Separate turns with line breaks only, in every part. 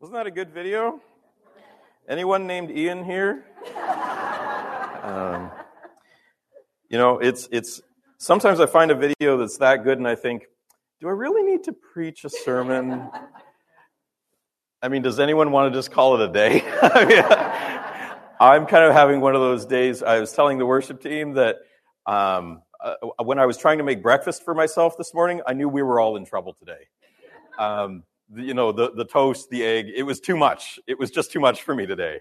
Wasn't that a good video? Anyone named Ian here? Um, you know, it's it's sometimes I find a video that's that good and I think, do I really need to preach a sermon? I mean, does anyone want to just call it a day? I'm kind of having one of those days. I was telling the worship team that um, uh, when I was trying to make breakfast for myself this morning, I knew we were all in trouble today. Um, you know, the, the toast, the egg, it was too much. It was just too much for me today.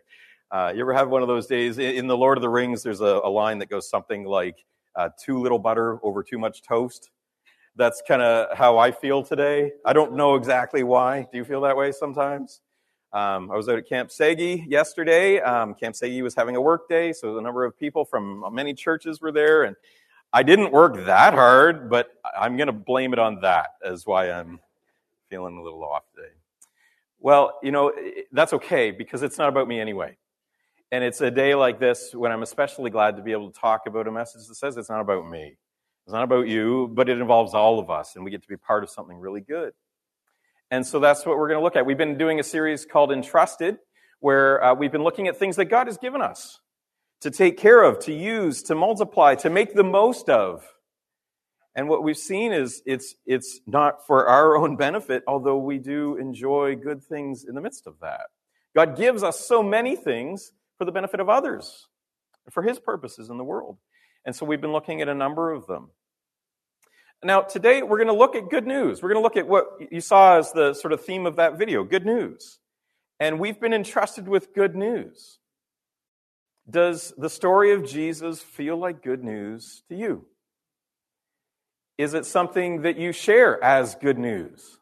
Uh, you ever have one of those days? In The Lord of the Rings, there's a, a line that goes something like, uh, too little butter over too much toast. That's kind of how I feel today. I don't know exactly why. Do you feel that way sometimes? Um, I was out at Camp Segi yesterday. Um, Camp Segi was having a work day, so a number of people from many churches were there, and I didn't work that hard, but I'm going to blame it on that as why I'm feeling a little off today. Well, you know, that's okay because it's not about me anyway. And it's a day like this when I'm especially glad to be able to talk about a message that says it's not about me. It's not about you, but it involves all of us, and we get to be part of something really good. And so that's what we're going to look at. We've been doing a series called Entrusted, where uh, we've been looking at things that God has given us to take care of, to use, to multiply, to make the most of. And what we've seen is it's, it's not for our own benefit, although we do enjoy good things in the midst of that. God gives us so many things for the benefit of others, for His purposes in the world. And so we've been looking at a number of them. Now, today we're going to look at good news. We're going to look at what you saw as the sort of theme of that video good news. And we've been entrusted with good news. Does the story of Jesus feel like good news to you? Is it something that you share as good news?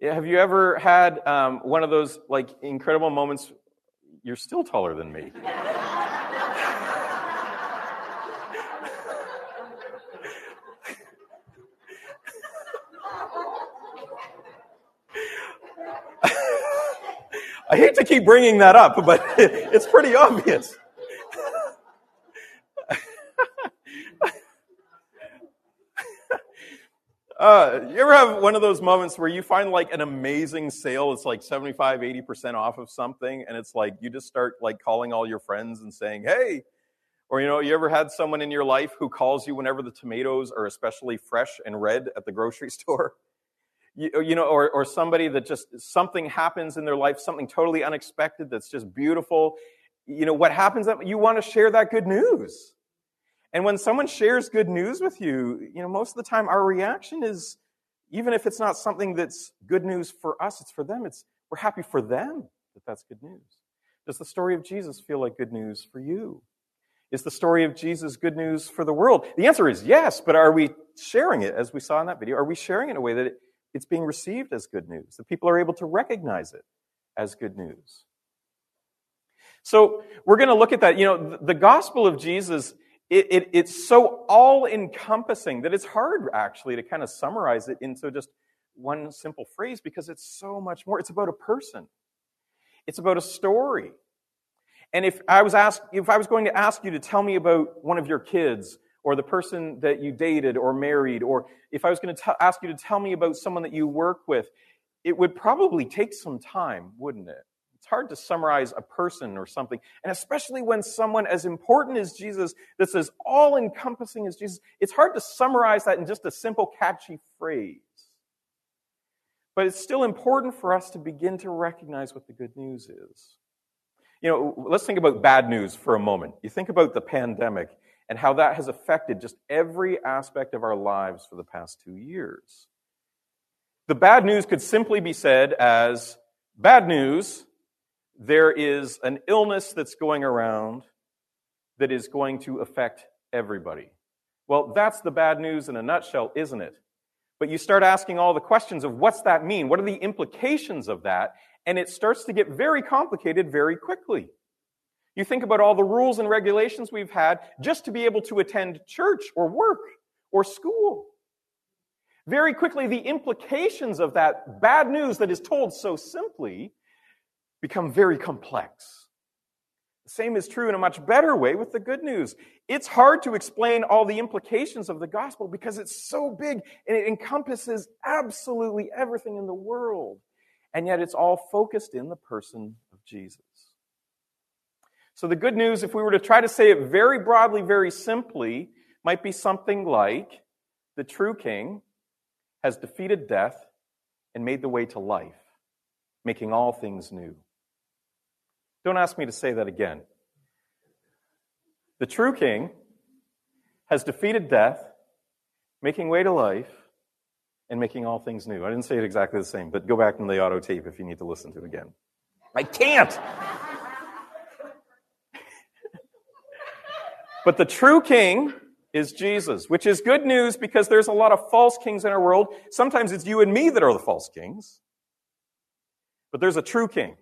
Have you ever had um, one of those like incredible moments? You're still taller than me. I hate to keep bringing that up, but it's pretty obvious. Uh, you ever have one of those moments where you find like an amazing sale? It's like 75, 80% off of something. And it's like you just start like calling all your friends and saying, hey, or you know, you ever had someone in your life who calls you whenever the tomatoes are especially fresh and red at the grocery store? you, you know, or, or somebody that just something happens in their life, something totally unexpected that's just beautiful. You know, what happens you want to share that good news. And when someone shares good news with you, you know, most of the time our reaction is, even if it's not something that's good news for us, it's for them. It's we're happy for them that that's good news. Does the story of Jesus feel like good news for you? Is the story of Jesus good news for the world? The answer is yes, but are we sharing it as we saw in that video? Are we sharing it in a way that it, it's being received as good news, that people are able to recognize it as good news. So we're going to look at that. You know, the gospel of Jesus, it, it, it's so all encompassing that it's hard actually to kind of summarize it into just one simple phrase because it's so much more. It's about a person, it's about a story. And if I was asked, if I was going to ask you to tell me about one of your kids or the person that you dated or married, or if I was going to ask you to tell me about someone that you work with, it would probably take some time, wouldn't it? Hard to summarize a person or something. And especially when someone as important as Jesus, that's as all encompassing as Jesus, it's hard to summarize that in just a simple, catchy phrase. But it's still important for us to begin to recognize what the good news is. You know, let's think about bad news for a moment. You think about the pandemic and how that has affected just every aspect of our lives for the past two years. The bad news could simply be said as bad news. There is an illness that's going around that is going to affect everybody. Well, that's the bad news in a nutshell, isn't it? But you start asking all the questions of what's that mean? What are the implications of that? And it starts to get very complicated very quickly. You think about all the rules and regulations we've had just to be able to attend church or work or school. Very quickly, the implications of that bad news that is told so simply become very complex. The same is true in a much better way with the good news. It's hard to explain all the implications of the gospel because it's so big and it encompasses absolutely everything in the world. And yet it's all focused in the person of Jesus. So the good news, if we were to try to say it very broadly, very simply, might be something like the true king has defeated death and made the way to life, making all things new. Don't ask me to say that again. The true king has defeated death, making way to life, and making all things new. I didn't say it exactly the same, but go back in the auto tape if you need to listen to it again. I can't! but the true king is Jesus, which is good news because there's a lot of false kings in our world. Sometimes it's you and me that are the false kings. But there's a true king.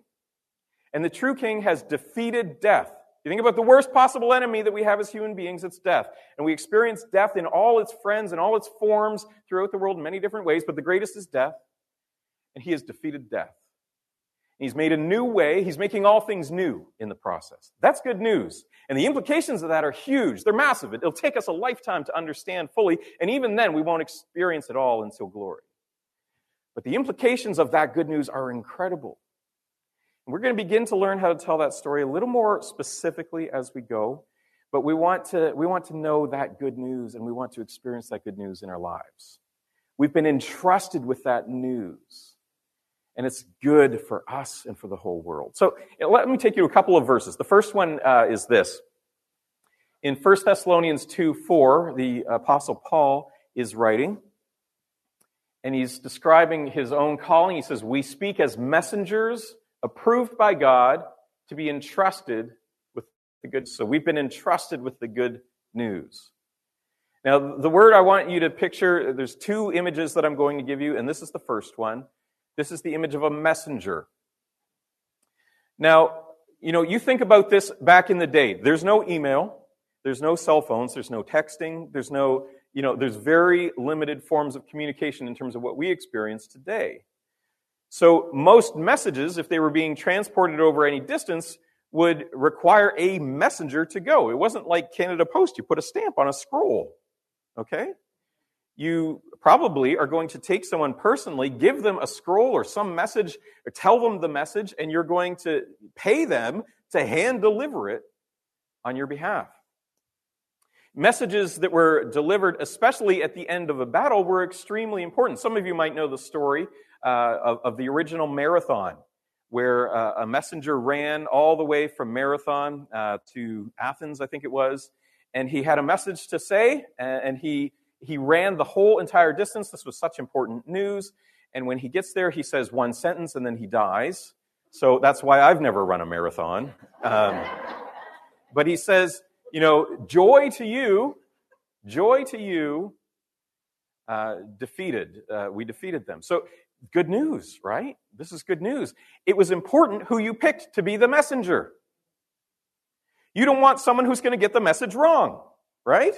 And the true king has defeated death. You think about the worst possible enemy that we have as human beings, it's death. And we experience death in all its friends and all its forms throughout the world in many different ways, but the greatest is death. And he has defeated death. He's made a new way. He's making all things new in the process. That's good news. And the implications of that are huge. They're massive. It'll take us a lifetime to understand fully. And even then, we won't experience it all until glory. But the implications of that good news are incredible. We're going to begin to learn how to tell that story a little more specifically as we go, but we want to, we want to know that good news and we want to experience that good news in our lives. We've been entrusted with that news, and it's good for us and for the whole world. So let me take you to a couple of verses. The first one uh, is this. In 1 Thessalonians 2 4, the Apostle Paul is writing, and he's describing his own calling. He says, We speak as messengers approved by God to be entrusted with the good. So we've been entrusted with the good news. Now, the word I want you to picture, there's two images that I'm going to give you, and this is the first one. This is the image of a messenger. Now, you know, you think about this back in the day. There's no email, there's no cell phones, there's no texting, there's no, you know, there's very limited forms of communication in terms of what we experience today. So most messages, if they were being transported over any distance, would require a messenger to go. It wasn't like Canada Post. You put a stamp on a scroll. Okay? You probably are going to take someone personally, give them a scroll or some message, or tell them the message, and you're going to pay them to hand deliver it on your behalf. Messages that were delivered, especially at the end of a battle, were extremely important. Some of you might know the story uh, of, of, the original marathon, where uh, a messenger ran all the way from Marathon uh, to Athens, I think it was, and he had a message to say, and he he ran the whole entire distance. This was such important news. And when he gets there, he says one sentence and then he dies. So that's why I've never run a marathon. Um, but he says, you know, joy to you, joy to you, uh, defeated. Uh, we defeated them. So good news, right? This is good news. It was important who you picked to be the messenger. You don't want someone who's going to get the message wrong, right?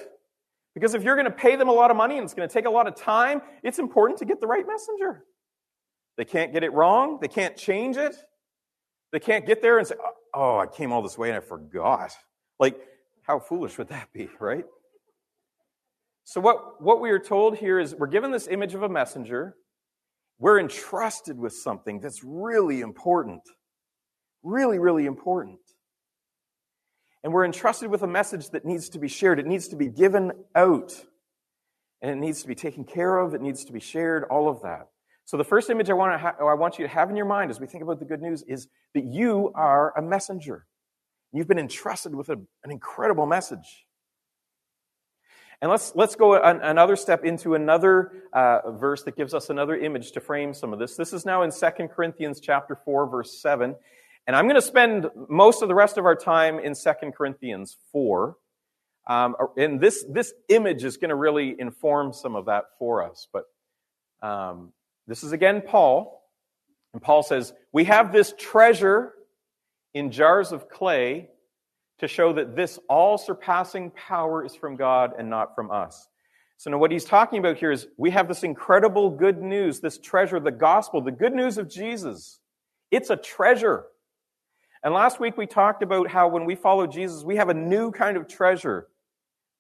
Because if you're going to pay them a lot of money and it's going to take a lot of time, it's important to get the right messenger. They can't get it wrong. They can't change it. They can't get there and say, oh, oh, I came all this way and I forgot. Like, how foolish would that be, right? So, what, what we are told here is we're given this image of a messenger we're entrusted with something that's really important. Really, really important. And we're entrusted with a message that needs to be shared. It needs to be given out. And it needs to be taken care of. It needs to be shared, all of that. So the first image I want, ha- I want you to have in your mind as we think about the good news is that you are a messenger. You've been entrusted with a, an incredible message. And let's, let's go an, another step into another uh, verse that gives us another image to frame some of this. This is now in 2 Corinthians chapter 4, verse 7. And I'm going to spend most of the rest of our time in 2 Corinthians 4. Um, and this, this image is going to really inform some of that for us. But um, this is again Paul. And Paul says, We have this treasure in jars of clay to show that this all surpassing power is from God and not from us. So now what he's talking about here is we have this incredible good news, this treasure, the gospel, the good news of Jesus. It's a treasure. And last week we talked about how when we follow Jesus, we have a new kind of treasure.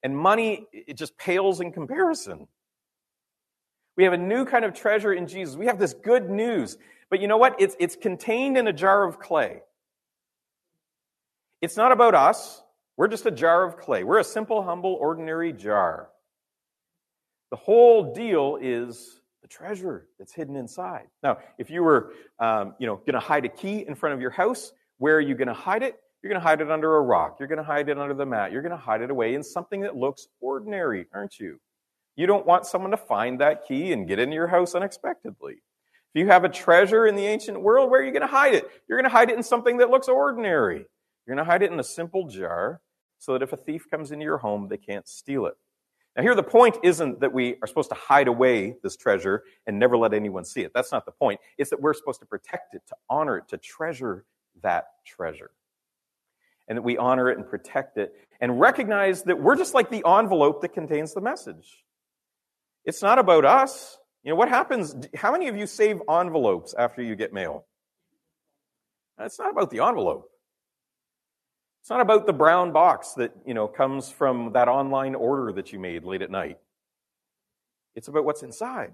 And money, it just pales in comparison. We have a new kind of treasure in Jesus. We have this good news. But you know what? It's, it's contained in a jar of clay. It's not about us. We're just a jar of clay. We're a simple, humble, ordinary jar. The whole deal is the treasure that's hidden inside. Now, if you were, um, you know, going to hide a key in front of your house, where are you going to hide it? You're going to hide it under a rock. You're going to hide it under the mat. You're going to hide it away in something that looks ordinary, aren't you? You don't want someone to find that key and get into your house unexpectedly. If you have a treasure in the ancient world, where are you going to hide it? You're going to hide it in something that looks ordinary. You're going to hide it in a simple jar so that if a thief comes into your home, they can't steal it. Now, here the point isn't that we are supposed to hide away this treasure and never let anyone see it. That's not the point. It's that we're supposed to protect it, to honor it, to treasure that treasure. And that we honor it and protect it and recognize that we're just like the envelope that contains the message. It's not about us. You know, what happens? How many of you save envelopes after you get mail? It's not about the envelope. It's not about the brown box that, you know, comes from that online order that you made late at night. It's about what's inside.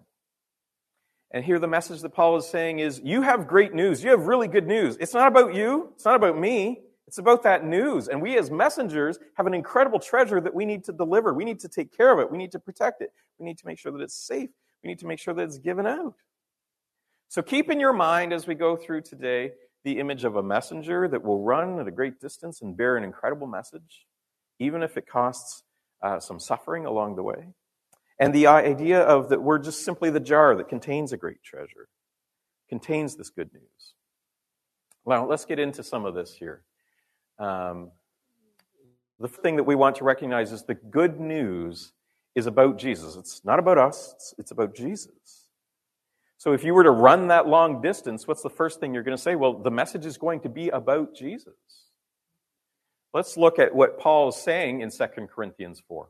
And here the message that Paul is saying is you have great news. You have really good news. It's not about you. It's not about me. It's about that news. And we as messengers have an incredible treasure that we need to deliver. We need to take care of it. We need to protect it. We need to make sure that it's safe. We need to make sure that it's given out. So keep in your mind as we go through today the image of a messenger that will run at a great distance and bear an incredible message, even if it costs uh, some suffering along the way. And the idea of that we're just simply the jar that contains a great treasure, contains this good news. Now, let's get into some of this here. Um, the thing that we want to recognize is the good news is about Jesus. It's not about us, it's, it's about Jesus. So if you were to run that long distance, what's the first thing you're going to say? Well, the message is going to be about Jesus. Let's look at what Paul is saying in 2 Corinthians 4.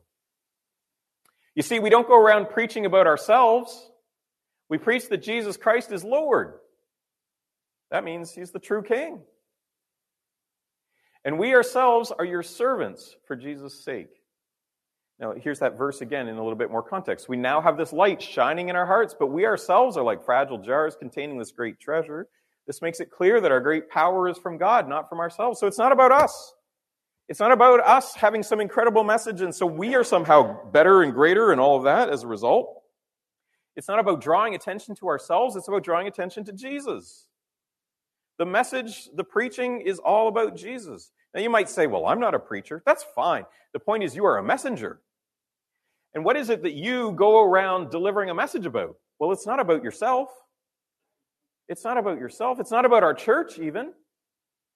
You see, we don't go around preaching about ourselves. We preach that Jesus Christ is Lord. That means he's the true king. And we ourselves are your servants for Jesus' sake. Now, here's that verse again in a little bit more context. We now have this light shining in our hearts, but we ourselves are like fragile jars containing this great treasure. This makes it clear that our great power is from God, not from ourselves. So it's not about us. It's not about us having some incredible message, and so we are somehow better and greater and all of that as a result. It's not about drawing attention to ourselves, it's about drawing attention to Jesus. The message, the preaching is all about Jesus. Now you might say, well, I'm not a preacher. That's fine. The point is, you are a messenger. And what is it that you go around delivering a message about? Well, it's not about yourself. It's not about yourself. It's not about our church, even.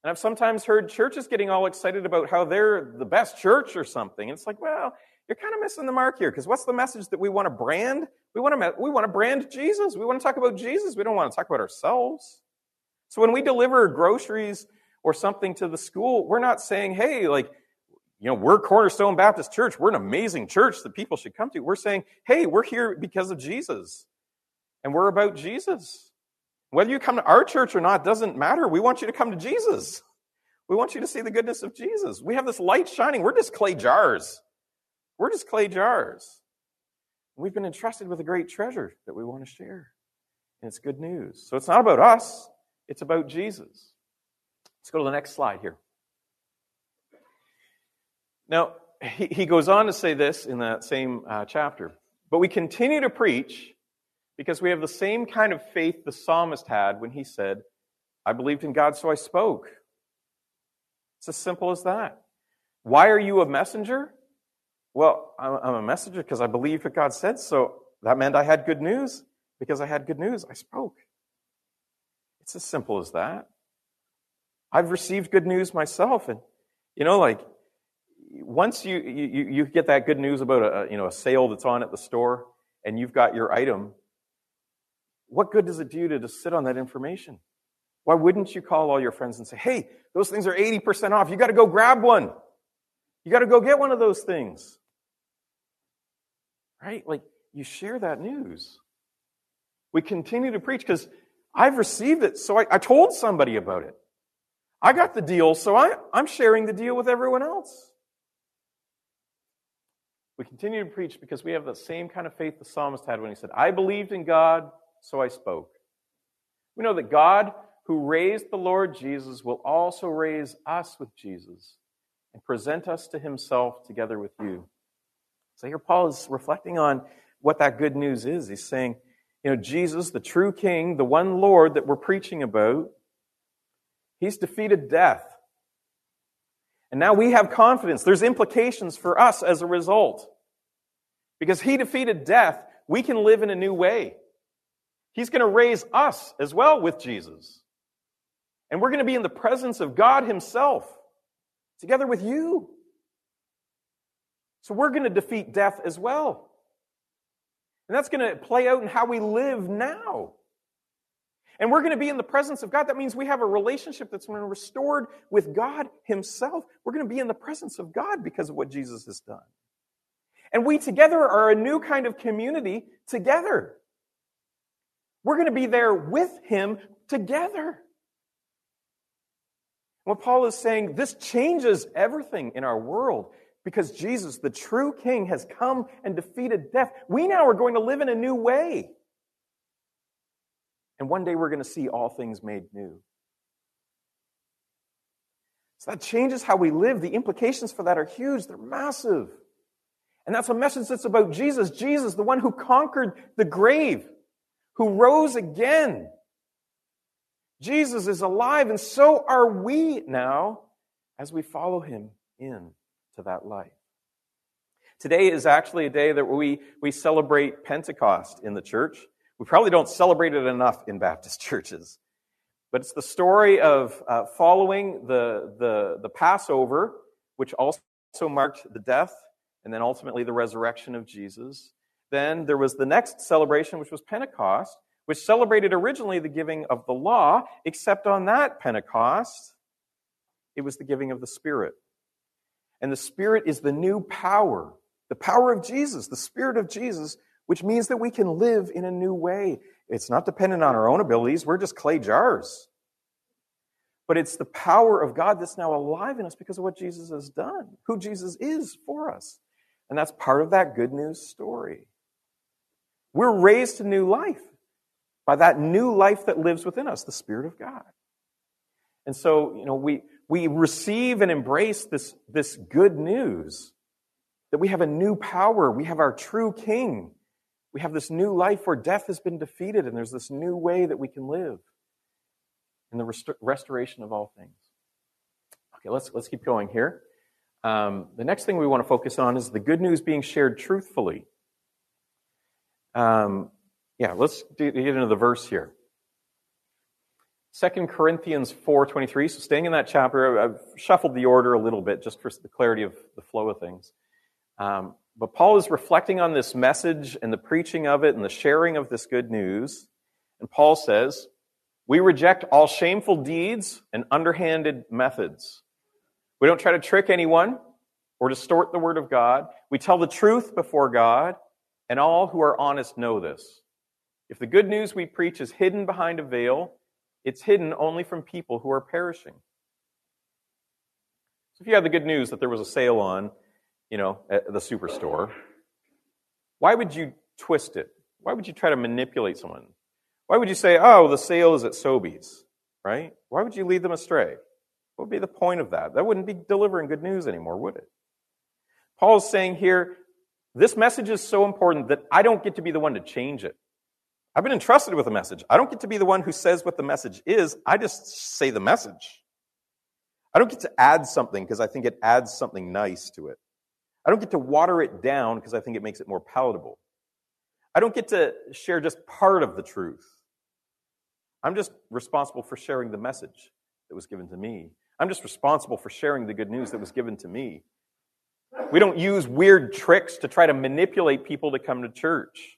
And I've sometimes heard churches getting all excited about how they're the best church or something. And it's like, well, you're kind of missing the mark here because what's the message that we want to brand? We want to, we want to brand Jesus. We want to talk about Jesus. We don't want to talk about ourselves. So when we deliver groceries or something to the school, we're not saying, hey, like, you know, we're Cornerstone Baptist Church. We're an amazing church that people should come to. We're saying, hey, we're here because of Jesus. And we're about Jesus. Whether you come to our church or not doesn't matter. We want you to come to Jesus. We want you to see the goodness of Jesus. We have this light shining. We're just clay jars. We're just clay jars. We've been entrusted with a great treasure that we want to share. And it's good news. So it's not about us, it's about Jesus. Let's go to the next slide here. Now, he, he goes on to say this in that same uh, chapter. But we continue to preach because we have the same kind of faith the psalmist had when he said, I believed in God, so I spoke. It's as simple as that. Why are you a messenger? Well, I'm a messenger because I believe what God said, so that meant I had good news. Because I had good news, I spoke. It's as simple as that. I've received good news myself, and you know, like once you, you, you get that good news about a, you know, a sale that's on at the store and you've got your item, what good does it do to just sit on that information? Why wouldn't you call all your friends and say, hey, those things are 80% off. You got to go grab one. You got to go get one of those things. Right? Like, you share that news. We continue to preach because I've received it, so I, I, told somebody about it. I got the deal, so I, I'm sharing the deal with everyone else. We continue to preach because we have the same kind of faith the psalmist had when he said, I believed in God, so I spoke. We know that God, who raised the Lord Jesus, will also raise us with Jesus and present us to himself together with you. So here Paul is reflecting on what that good news is. He's saying, you know, Jesus, the true king, the one Lord that we're preaching about, he's defeated death. And now we have confidence. There's implications for us as a result. Because he defeated death, we can live in a new way. He's going to raise us as well with Jesus. And we're going to be in the presence of God himself together with you. So we're going to defeat death as well. And that's going to play out in how we live now. And we're going to be in the presence of God. That means we have a relationship that's been restored with God Himself. We're going to be in the presence of God because of what Jesus has done. And we together are a new kind of community together. We're going to be there with Him together. What Paul is saying, this changes everything in our world because Jesus, the true King, has come and defeated death. We now are going to live in a new way. And one day we're going to see all things made new. So that changes how we live. The implications for that are huge, they're massive. And that's a message that's about Jesus. Jesus, the one who conquered the grave, who rose again. Jesus is alive, and so are we now as we follow him in to that life. Today is actually a day that we, we celebrate Pentecost in the church. We probably don't celebrate it enough in Baptist churches. But it's the story of uh, following the, the, the Passover, which also marked the death and then ultimately the resurrection of Jesus. Then there was the next celebration, which was Pentecost, which celebrated originally the giving of the law, except on that Pentecost, it was the giving of the Spirit. And the Spirit is the new power, the power of Jesus, the Spirit of Jesus, which means that we can live in a new way. It's not dependent on our own abilities, we're just clay jars. But it's the power of God that's now alive in us because of what Jesus has done, who Jesus is for us. And that's part of that good news story. We're raised to new life by that new life that lives within us, the Spirit of God. And so, you know, we, we receive and embrace this, this good news that we have a new power. We have our true King. We have this new life where death has been defeated, and there's this new way that we can live in the rest- restoration of all things. Okay, let's, let's keep going here. Um, the next thing we want to focus on is the good news being shared truthfully. Um, yeah, let's get into the verse here. 2 Corinthians 4.23, so staying in that chapter, I've shuffled the order a little bit just for the clarity of the flow of things. Um, but Paul is reflecting on this message and the preaching of it and the sharing of this good news. And Paul says, We reject all shameful deeds and underhanded methods. We don't try to trick anyone or distort the word of God. We tell the truth before God, and all who are honest know this. If the good news we preach is hidden behind a veil, it's hidden only from people who are perishing. So if you had the good news that there was a sale on, you know, at the superstore, why would you twist it? Why would you try to manipulate someone? Why would you say, oh, the sale is at Sobeys, right? Why would you lead them astray? What would be the point of that? That wouldn't be delivering good news anymore, would it? Paul's saying here, this message is so important that I don't get to be the one to change it. I've been entrusted with a message. I don't get to be the one who says what the message is. I just say the message. I don't get to add something because I think it adds something nice to it. I don't get to water it down because I think it makes it more palatable. I don't get to share just part of the truth. I'm just responsible for sharing the message that was given to me. I'm just responsible for sharing the good news that was given to me. We don't use weird tricks to try to manipulate people to come to church.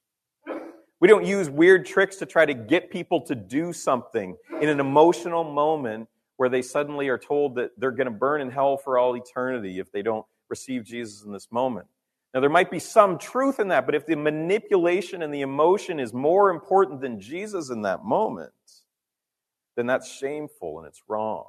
We don't use weird tricks to try to get people to do something in an emotional moment where they suddenly are told that they're going to burn in hell for all eternity if they don't receive Jesus in this moment. Now, there might be some truth in that, but if the manipulation and the emotion is more important than Jesus in that moment, then that's shameful and it's wrong.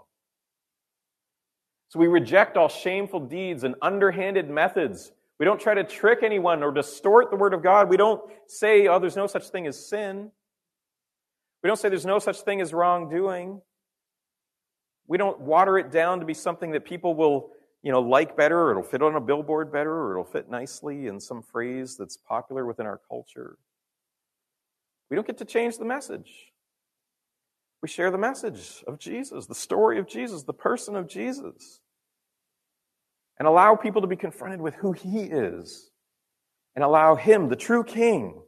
So we reject all shameful deeds and underhanded methods we don't try to trick anyone or distort the Word of God. We don't say, oh, there's no such thing as sin. We don't say there's no such thing as wrongdoing. We don't water it down to be something that people will, you know, like better, or it'll fit on a billboard better, or it'll fit nicely in some phrase that's popular within our culture. We don't get to change the message. We share the message of Jesus, the story of Jesus, the person of Jesus, and allow people to be confronted with who he is, and allow him, the true king,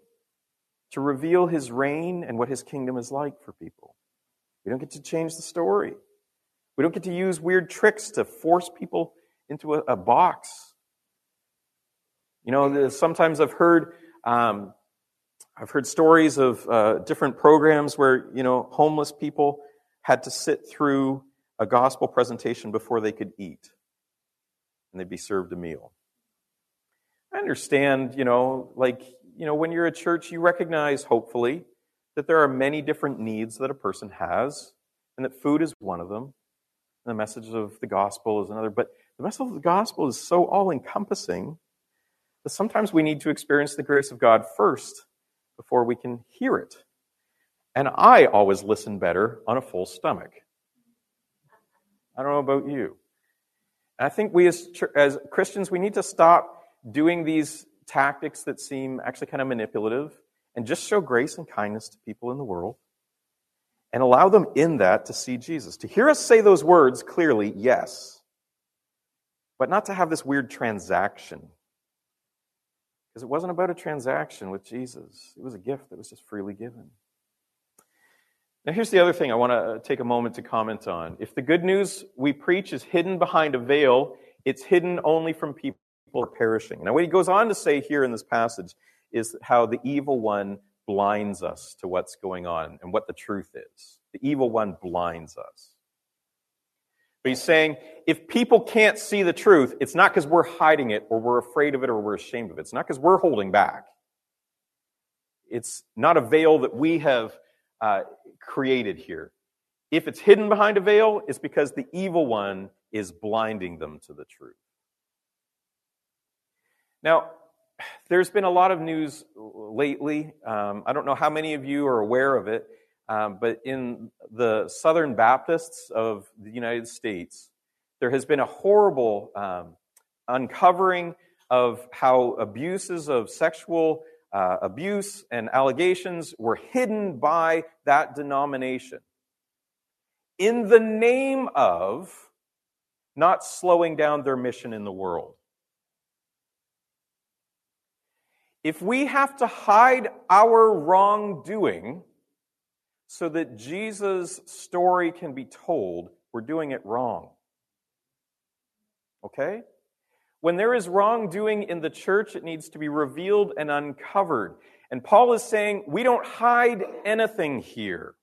to reveal his reign and what his kingdom is like for people. We don't get to change the story. We don't get to use weird tricks to force people into a, a box. You know, sometimes I've heard um, I've heard stories of uh, different programs where you know homeless people had to sit through a gospel presentation before they could eat, and they'd be served a meal. I understand, you know, like you know, when you're at church, you recognize, hopefully, that there are many different needs that a person has, and that food is one of them, and the message of the gospel is another. But the message of the gospel is so all encompassing that sometimes we need to experience the grace of God first before we can hear it. And I always listen better on a full stomach. I don't know about you. And I think we as, as Christians, we need to stop doing these tactics that seem actually kind of manipulative and just show grace and kindness to people in the world and allow them in that to see Jesus. To hear us say those words clearly, yes, but not to have this weird transaction. Because it wasn't about a transaction with Jesus, it was a gift that was just freely given. Now, here's the other thing I want to uh, take a moment to comment on. If the good news we preach is hidden behind a veil, it's hidden only from people are perishing. Now, what he goes on to say here in this passage is how the evil one blinds us to what's going on and what the truth is. The evil one blinds us. But he's saying if people can't see the truth, it's not because we're hiding it or we're afraid of it or we're ashamed of it. It's not because we're holding back. It's not a veil that we have uh, created here. If it's hidden behind a veil, it's because the evil one is blinding them to the truth. Now, there's been a lot of news lately. Um, I don't know how many of you are aware of it, um, but in the Southern Baptists of the United States, there has been a horrible um, uncovering of how abuses of sexual uh, abuse and allegations were hidden by that denomination in the name of not slowing down their mission in the world. If we have to hide our wrongdoing so that Jesus' story can be told, we're doing it wrong. Okay? When there is wrongdoing in the church, it needs to be revealed and uncovered. And Paul is saying, we don't hide anything here.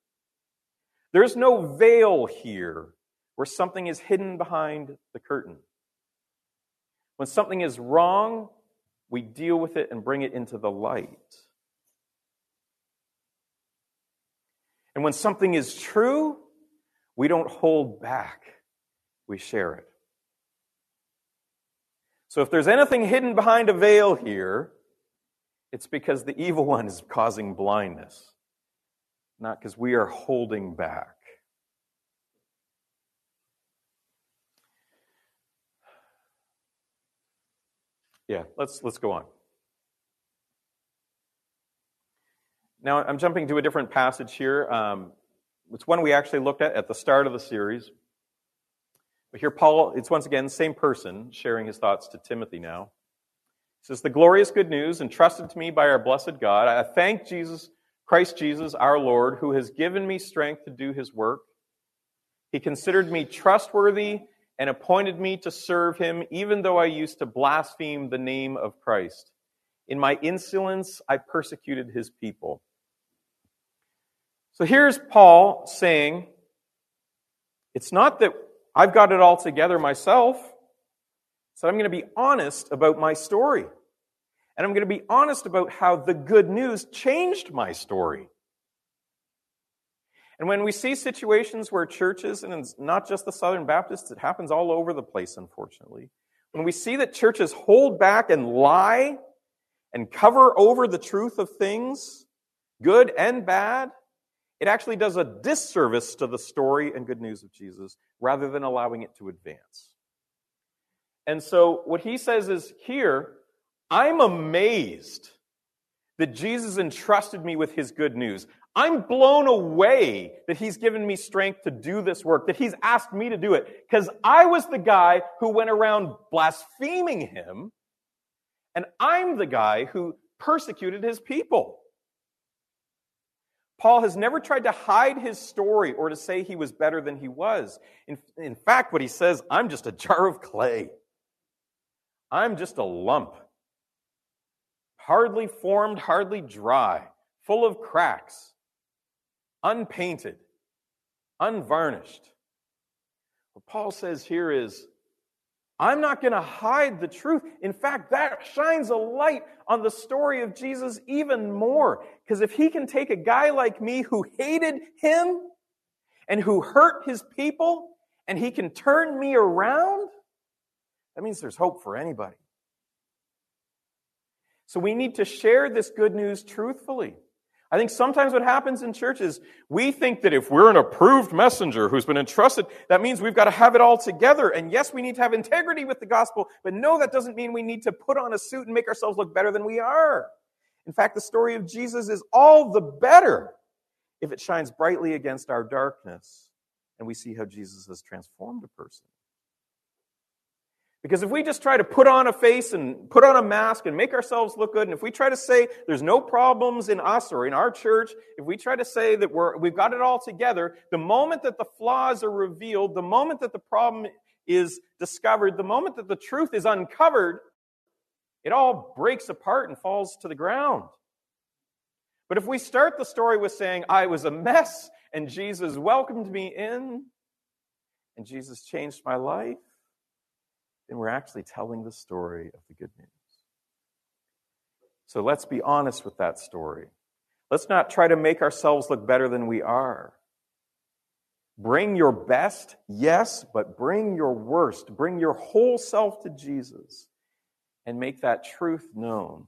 There's no veil here where something is hidden behind the curtain. When something is wrong, we deal with it and bring it into the light. And when something is true, we don't hold back, we share it. So if there's anything hidden behind a veil here, it's because the evil one is causing blindness, not because we are holding back. Yeah, let's, let's go on. Now, I'm jumping to a different passage here. Um, it's one we actually looked at at the start of the series. But here, Paul, it's once again the same person sharing his thoughts to Timothy now. He says, The glorious good news entrusted to me by our blessed God, I thank Jesus, Christ Jesus, our Lord, who has given me strength to do his work. He considered me trustworthy and appointed me to serve him, even though I used to blaspheme the name of Christ. In my insolence, I persecuted his people. So here's Paul saying, it's not that I've got it all together myself. So I'm going to be honest about my story. And I'm going to be honest about how the good news changed my story. And when we see situations where churches, and it's not just the Southern Baptists, it happens all over the place, unfortunately. When we see that churches hold back and lie and cover over the truth of things, good and bad, it actually does a disservice to the story and good news of Jesus rather than allowing it to advance. And so what he says is here, I'm amazed that Jesus entrusted me with his good news. I'm blown away that he's given me strength to do this work, that he's asked me to do it, because I was the guy who went around blaspheming him, and I'm the guy who persecuted his people. Paul has never tried to hide his story or to say he was better than he was. In, in fact, what he says, I'm just a jar of clay. I'm just a lump. Hardly formed, hardly dry, full of cracks, unpainted, unvarnished. What Paul says here is I'm not going to hide the truth. In fact, that shines a light on the story of Jesus even more. Because if he can take a guy like me who hated him and who hurt his people, and he can turn me around, that means there's hope for anybody. So we need to share this good news truthfully. I think sometimes what happens in church is we think that if we're an approved messenger who's been entrusted, that means we've got to have it all together. And yes, we need to have integrity with the gospel, but no, that doesn't mean we need to put on a suit and make ourselves look better than we are. In fact, the story of Jesus is all the better if it shines brightly against our darkness and we see how Jesus has transformed a person. Because if we just try to put on a face and put on a mask and make ourselves look good, and if we try to say there's no problems in us or in our church, if we try to say that we're, we've got it all together, the moment that the flaws are revealed, the moment that the problem is discovered, the moment that the truth is uncovered, it all breaks apart and falls to the ground. But if we start the story with saying, I was a mess and Jesus welcomed me in and Jesus changed my life, then we're actually telling the story of the good news. So let's be honest with that story. Let's not try to make ourselves look better than we are. Bring your best, yes, but bring your worst. Bring your whole self to Jesus and make that truth known.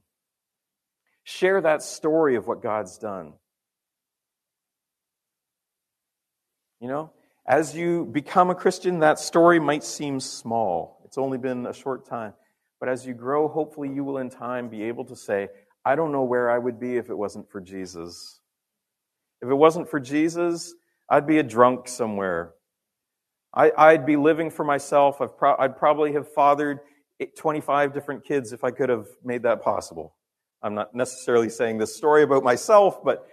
Share that story of what God's done. You know, as you become a Christian, that story might seem small. It's only been a short time. But as you grow, hopefully you will in time be able to say, I don't know where I would be if it wasn't for Jesus. If it wasn't for Jesus, I'd be a drunk somewhere. I, would be living for myself. i pro- I'd probably have fathered 25 different kids if I could have made that possible. I'm not necessarily saying this story about myself, but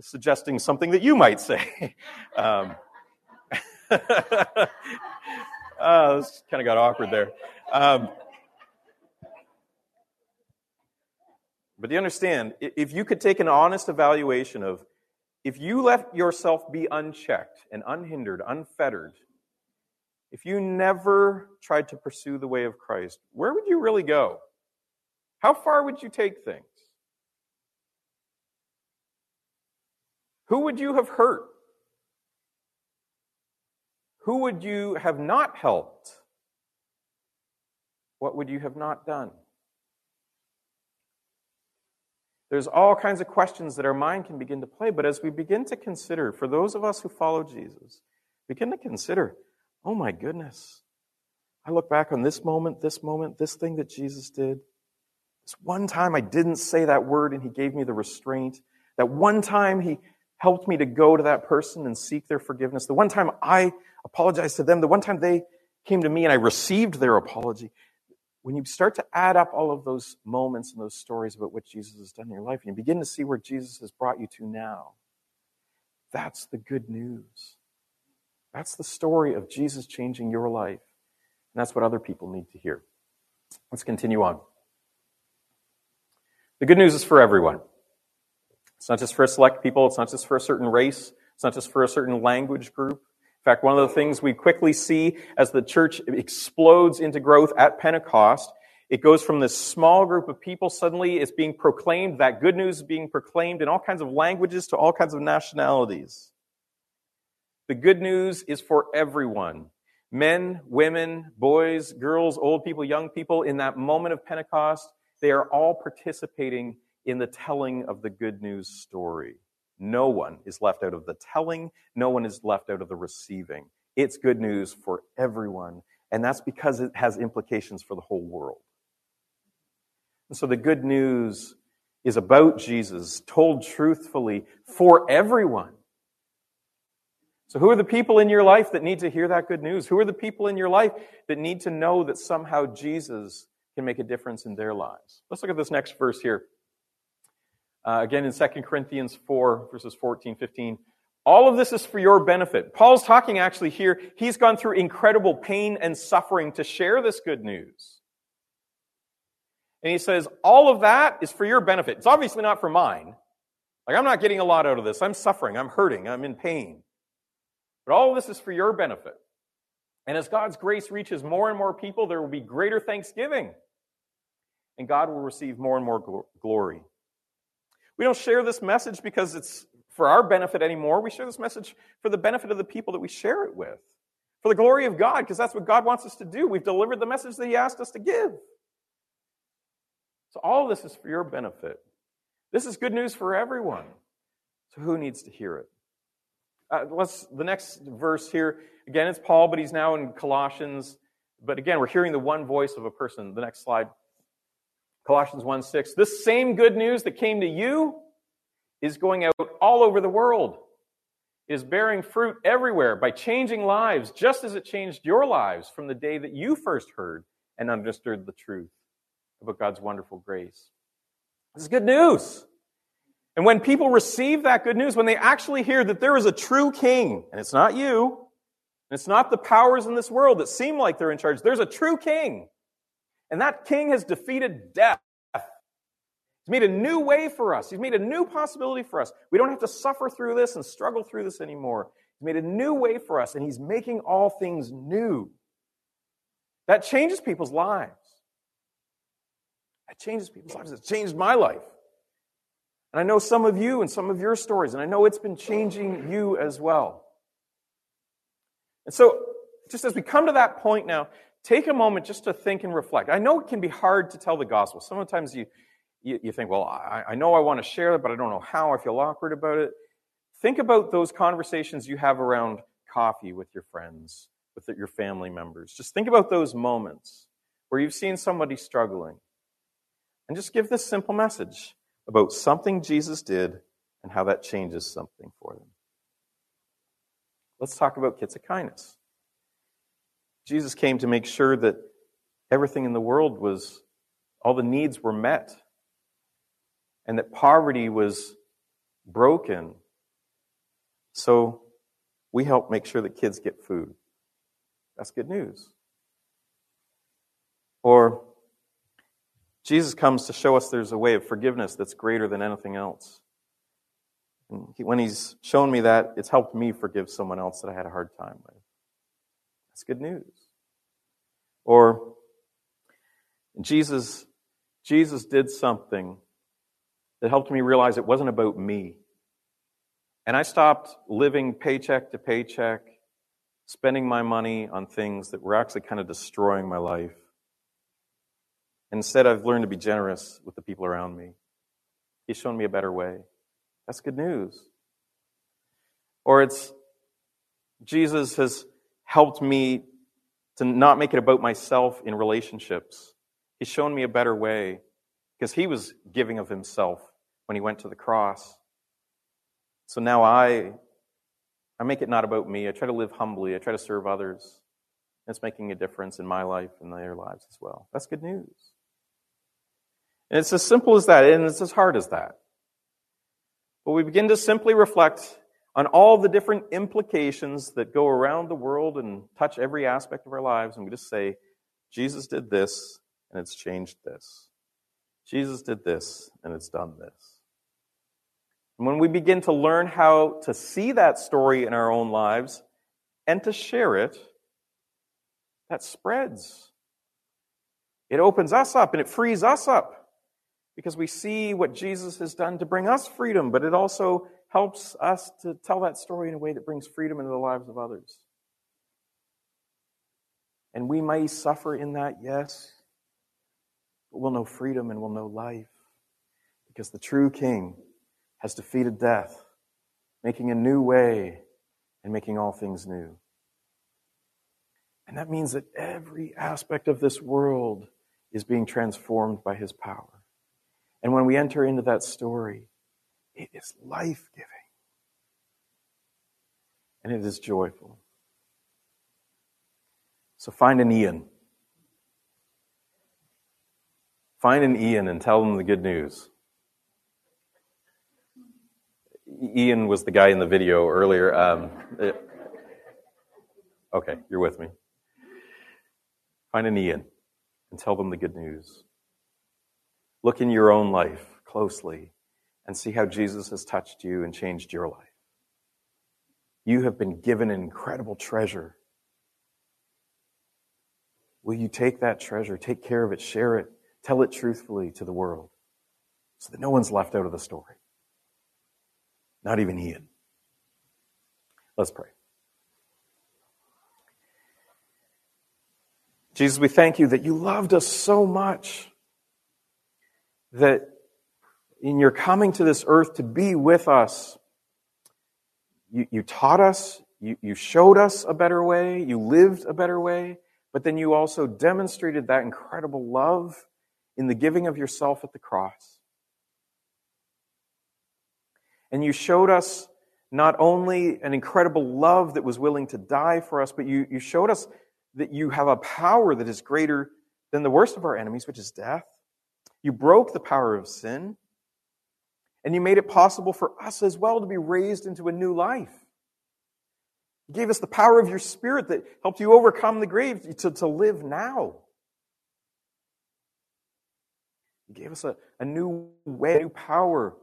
suggesting something that you might say. um, uh, this kind of got awkward there. Um, but do you understand? If you could take an honest evaluation of if you let yourself be unchecked and unhindered, unfettered, if you never tried to pursue the way of Christ, where would you really go? How far would you take things? Who would you have hurt? Who would you have not helped? What would you have not done? There's all kinds of questions that our mind can begin to play, but as we begin to consider, for those of us who follow Jesus, begin to consider, oh my goodness, I look back on this moment, this moment, this thing that Jesus did. This one time I didn't say that word and he gave me the restraint. That one time he helped me to go to that person and seek their forgiveness. The one time I apologized to them, the one time they came to me and I received their apology. When you start to add up all of those moments and those stories about what Jesus has done in your life, and you begin to see where Jesus has brought you to now, that's the good news. That's the story of Jesus changing your life. And that's what other people need to hear. Let's continue on. The good news is for everyone. It's not just for a select people, it's not just for a certain race, it's not just for a certain language group. In fact, one of the things we quickly see as the church explodes into growth at Pentecost, it goes from this small group of people, suddenly it's being proclaimed, that good news is being proclaimed in all kinds of languages to all kinds of nationalities. The good news is for everyone men, women, boys, girls, old people, young people. In that moment of Pentecost, they are all participating in the telling of the good news story. no one is left out of the telling, no one is left out of the receiving. It's good news for everyone, and that's because it has implications for the whole world. And so the good news is about Jesus, told truthfully for everyone. So, who are the people in your life that need to hear that good news? Who are the people in your life that need to know that somehow Jesus can make a difference in their lives? Let's look at this next verse here. Uh, again in 2 Corinthians 4, verses 14, 15. All of this is for your benefit. Paul's talking actually here, he's gone through incredible pain and suffering to share this good news. And he says, all of that is for your benefit. It's obviously not for mine. Like, I'm not getting a lot out of this. I'm suffering. I'm hurting. I'm in pain. But all of this is for your benefit. And as God's grace reaches more and more people, there will be greater thanksgiving. And God will receive more and more glory. We don't share this message because it's for our benefit anymore. We share this message for the benefit of the people that we share it with, for the glory of God, because that's what God wants us to do. We've delivered the message that He asked us to give. So all this is for your benefit. This is good news for everyone. So who needs to hear it? Uh, let's the next verse here. Again, it's Paul, but he's now in Colossians. But again, we're hearing the one voice of a person. The next slide. Colossians 1 6. This same good news that came to you is going out all over the world, is bearing fruit everywhere by changing lives, just as it changed your lives from the day that you first heard and understood the truth about God's wonderful grace. This is good news. And when people receive that good news, when they actually hear that there is a true king, and it's not you, and it's not the powers in this world that seem like they're in charge, there's a true king and that king has defeated death. He's made a new way for us. He's made a new possibility for us. We don't have to suffer through this and struggle through this anymore. He's made a new way for us, and he's making all things new. That changes people's lives. That changes people's lives. It's changed my life. And I know some of you and some of your stories, and I know it's been changing you as well. And so, just as we come to that point now, take a moment just to think and reflect. I know it can be hard to tell the gospel. Sometimes you, you, you think, well, I, I know I want to share it, but I don't know how. I feel awkward about it. Think about those conversations you have around coffee with your friends, with your family members. Just think about those moments where you've seen somebody struggling. And just give this simple message about something Jesus did and how that changes something for them. Let's talk about Kids of Kindness. Jesus came to make sure that everything in the world was, all the needs were met, and that poverty was broken. So we help make sure that kids get food. That's good news. Or Jesus comes to show us there's a way of forgiveness that's greater than anything else. And when he's shown me that, it's helped me forgive someone else that I had a hard time with. That's good news. Or Jesus, Jesus did something that helped me realize it wasn't about me. And I stopped living paycheck to paycheck, spending my money on things that were actually kind of destroying my life. Instead, I've learned to be generous with the people around me. He's shown me a better way. That's good news. Or it's Jesus has helped me to not make it about myself in relationships. He's shown me a better way because he was giving of himself when he went to the cross. So now I I make it not about me. I try to live humbly. I try to serve others. It's making a difference in my life and their lives as well. That's good news. And it's as simple as that, and it's as hard as that. But we begin to simply reflect on all the different implications that go around the world and touch every aspect of our lives, and we just say, Jesus did this, and it's changed this. Jesus did this, and it's done this. And when we begin to learn how to see that story in our own lives and to share it, that spreads. It opens us up and it frees us up because we see what Jesus has done to bring us freedom, but it also helps us to tell that story in a way that brings freedom into the lives of others. And we may suffer in that, yes, but we'll know freedom and we'll know life because the true King has defeated death making a new way, and making all things new. And that means that every aspect of this world is being transformed by his power. And when we enter into that story, it is life giving. And it is joyful. So find an Ian. Find an Ian and tell them the good news. Ian was the guy in the video earlier. Um, it, okay, you're with me. Find an Ian and tell them the good news. Look in your own life closely and see how Jesus has touched you and changed your life. You have been given an incredible treasure. Will you take that treasure, take care of it, share it, tell it truthfully to the world so that no one's left out of the story? Not even Ian. Let's pray. Jesus, we thank you that you loved us so much that in your coming to this earth to be with us, you, you taught us, you, you showed us a better way, you lived a better way, but then you also demonstrated that incredible love in the giving of yourself at the cross. And you showed us not only an incredible love that was willing to die for us, but you, you showed us that you have a power that is greater than the worst of our enemies, which is death. You broke the power of sin. And you made it possible for us as well to be raised into a new life. You gave us the power of your spirit that helped you overcome the grave to, to live now. You gave us a, a new way, a new power.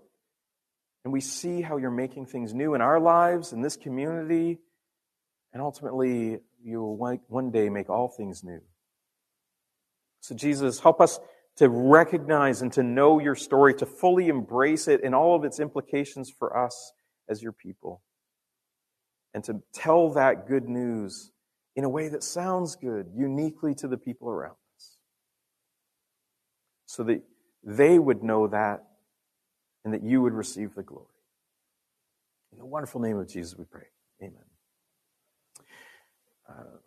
And we see how you're making things new in our lives, in this community, and ultimately you will one day make all things new. So, Jesus, help us to recognize and to know your story, to fully embrace it and all of its implications for us as your people, and to tell that good news in a way that sounds good, uniquely to the people around us, so that they would know that and that you would receive the glory. In the wonderful name of Jesus, we pray. Amen. Uh,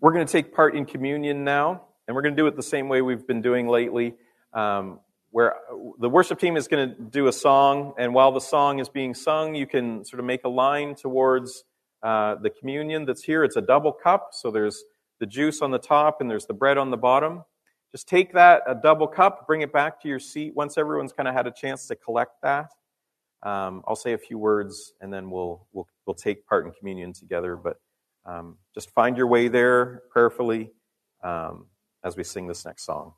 we're going to take part in communion now, and we're going to do it the same way we've been doing lately, um, where the worship team is going to do a song, and while the song is being sung, you can sort of make a line towards uh, the communion that's here. It's a double cup, so there's the juice on the top and there's the bread on the bottom. Just take that, a double cup, bring it back to your seat once everyone's kind of had a chance to collect that. Um, I'll say a few words and then we'll, we'll, we'll take part in communion together. But um, just find your way there prayerfully um, as we sing this next song.